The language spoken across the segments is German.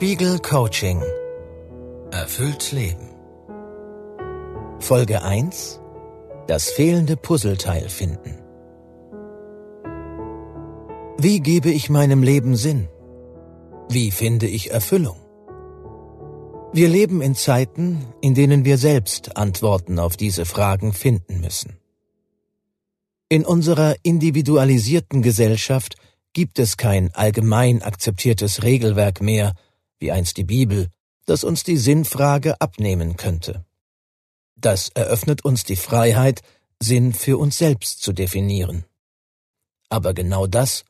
Spiegel Coaching. Erfüllt Leben. Folge 1. Das fehlende Puzzleteil finden. Wie gebe ich meinem Leben Sinn? Wie finde ich Erfüllung? Wir leben in Zeiten, in denen wir selbst Antworten auf diese Fragen finden müssen. In unserer individualisierten Gesellschaft gibt es kein allgemein akzeptiertes Regelwerk mehr, wie einst die Bibel, das uns die Sinnfrage abnehmen könnte. Das eröffnet uns die Freiheit, Sinn für uns selbst zu definieren. Aber genau das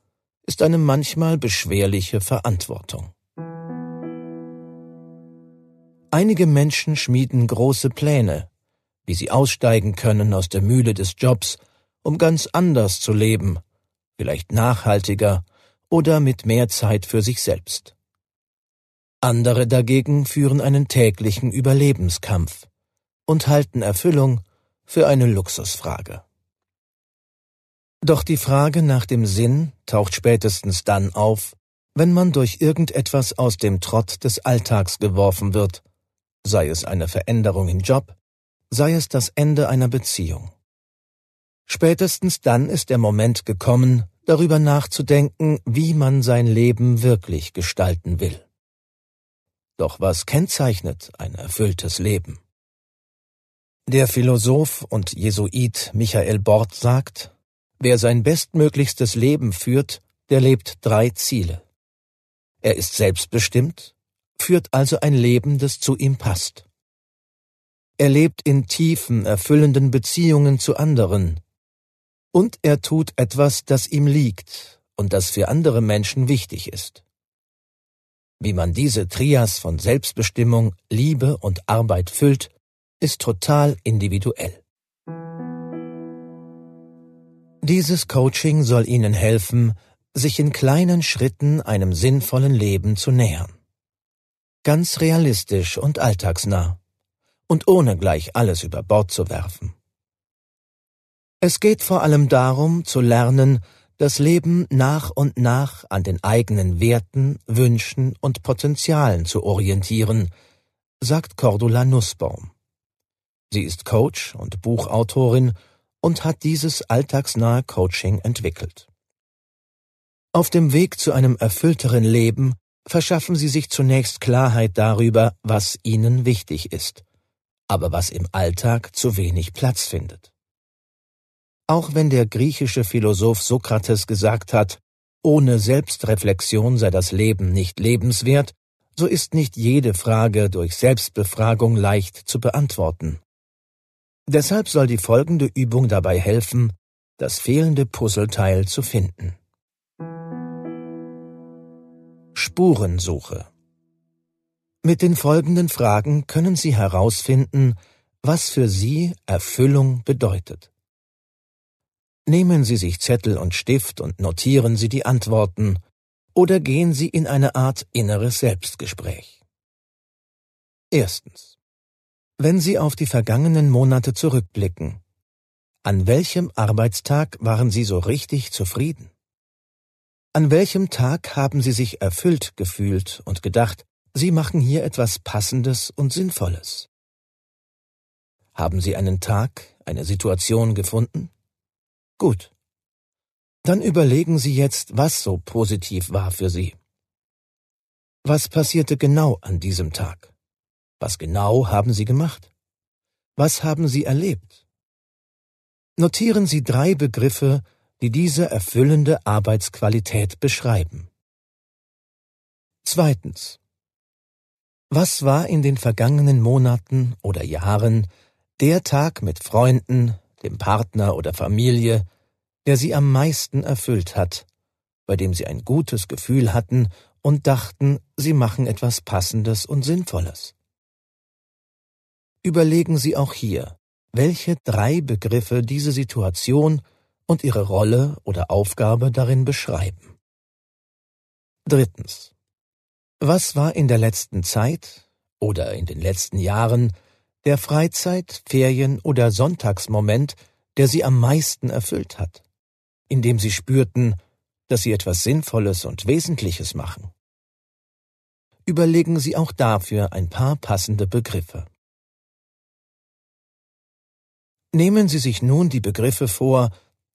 ist eine manchmal beschwerliche Verantwortung. Einige Menschen schmieden große Pläne, wie sie aussteigen können aus der Mühle des Jobs, um ganz anders zu leben, vielleicht nachhaltiger oder mit mehr Zeit für sich selbst. Andere dagegen führen einen täglichen Überlebenskampf und halten Erfüllung für eine Luxusfrage. Doch die Frage nach dem Sinn taucht spätestens dann auf, wenn man durch irgendetwas aus dem Trott des Alltags geworfen wird, sei es eine Veränderung im Job, sei es das Ende einer Beziehung. Spätestens dann ist der Moment gekommen, darüber nachzudenken, wie man sein Leben wirklich gestalten will. Doch was kennzeichnet ein erfülltes Leben? Der Philosoph und Jesuit Michael Bort sagt, wer sein bestmöglichstes Leben führt, der lebt drei Ziele. Er ist selbstbestimmt, führt also ein Leben, das zu ihm passt. Er lebt in tiefen, erfüllenden Beziehungen zu anderen, und er tut etwas, das ihm liegt und das für andere Menschen wichtig ist. Wie man diese Trias von Selbstbestimmung, Liebe und Arbeit füllt, ist total individuell. Dieses Coaching soll Ihnen helfen, sich in kleinen Schritten einem sinnvollen Leben zu nähern. Ganz realistisch und alltagsnah und ohne gleich alles über Bord zu werfen. Es geht vor allem darum, zu lernen, das Leben nach und nach an den eigenen Werten, Wünschen und Potenzialen zu orientieren, sagt Cordula Nussbaum. Sie ist Coach und Buchautorin und hat dieses alltagsnahe Coaching entwickelt. Auf dem Weg zu einem erfüllteren Leben verschaffen Sie sich zunächst Klarheit darüber, was Ihnen wichtig ist, aber was im Alltag zu wenig Platz findet. Auch wenn der griechische Philosoph Sokrates gesagt hat, ohne Selbstreflexion sei das Leben nicht lebenswert, so ist nicht jede Frage durch Selbstbefragung leicht zu beantworten. Deshalb soll die folgende Übung dabei helfen, das fehlende Puzzleteil zu finden. Spurensuche Mit den folgenden Fragen können Sie herausfinden, was für Sie Erfüllung bedeutet. Nehmen Sie sich Zettel und Stift und notieren Sie die Antworten, oder gehen Sie in eine Art inneres Selbstgespräch. Erstens. Wenn Sie auf die vergangenen Monate zurückblicken, an welchem Arbeitstag waren Sie so richtig zufrieden? An welchem Tag haben Sie sich erfüllt gefühlt und gedacht, Sie machen hier etwas Passendes und Sinnvolles? Haben Sie einen Tag, eine Situation gefunden? Gut. Dann überlegen Sie jetzt, was so positiv war für Sie. Was passierte genau an diesem Tag? Was genau haben Sie gemacht? Was haben Sie erlebt? Notieren Sie drei Begriffe, die diese erfüllende Arbeitsqualität beschreiben. Zweitens. Was war in den vergangenen Monaten oder Jahren der Tag mit Freunden, dem Partner oder Familie, der sie am meisten erfüllt hat, bei dem sie ein gutes Gefühl hatten und dachten, sie machen etwas Passendes und Sinnvolles. Überlegen Sie auch hier, welche drei Begriffe diese Situation und ihre Rolle oder Aufgabe darin beschreiben. Drittens. Was war in der letzten Zeit oder in den letzten Jahren der Freizeit-, Ferien- oder Sonntagsmoment, der sie am meisten erfüllt hat, indem sie spürten, dass sie etwas Sinnvolles und Wesentliches machen. überlegen Sie auch dafür ein paar passende Begriffe. Nehmen Sie sich nun die Begriffe vor,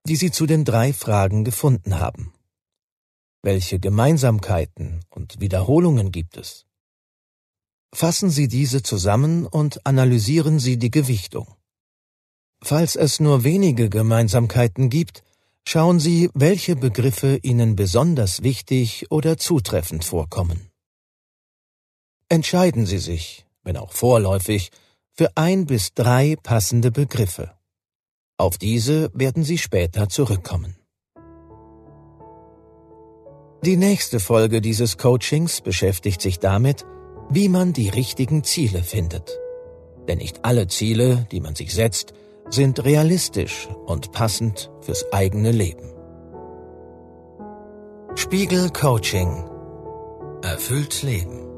die Sie zu den drei Fragen gefunden haben. Welche Gemeinsamkeiten und Wiederholungen gibt es? Fassen Sie diese zusammen und analysieren Sie die Gewichtung. Falls es nur wenige Gemeinsamkeiten gibt, schauen Sie, welche Begriffe Ihnen besonders wichtig oder zutreffend vorkommen. Entscheiden Sie sich, wenn auch vorläufig, für ein bis drei passende Begriffe. Auf diese werden Sie später zurückkommen. Die nächste Folge dieses Coachings beschäftigt sich damit, wie man die richtigen Ziele findet. Denn nicht alle Ziele, die man sich setzt, sind realistisch und passend fürs eigene Leben. Spiegel Coaching Erfüllt Leben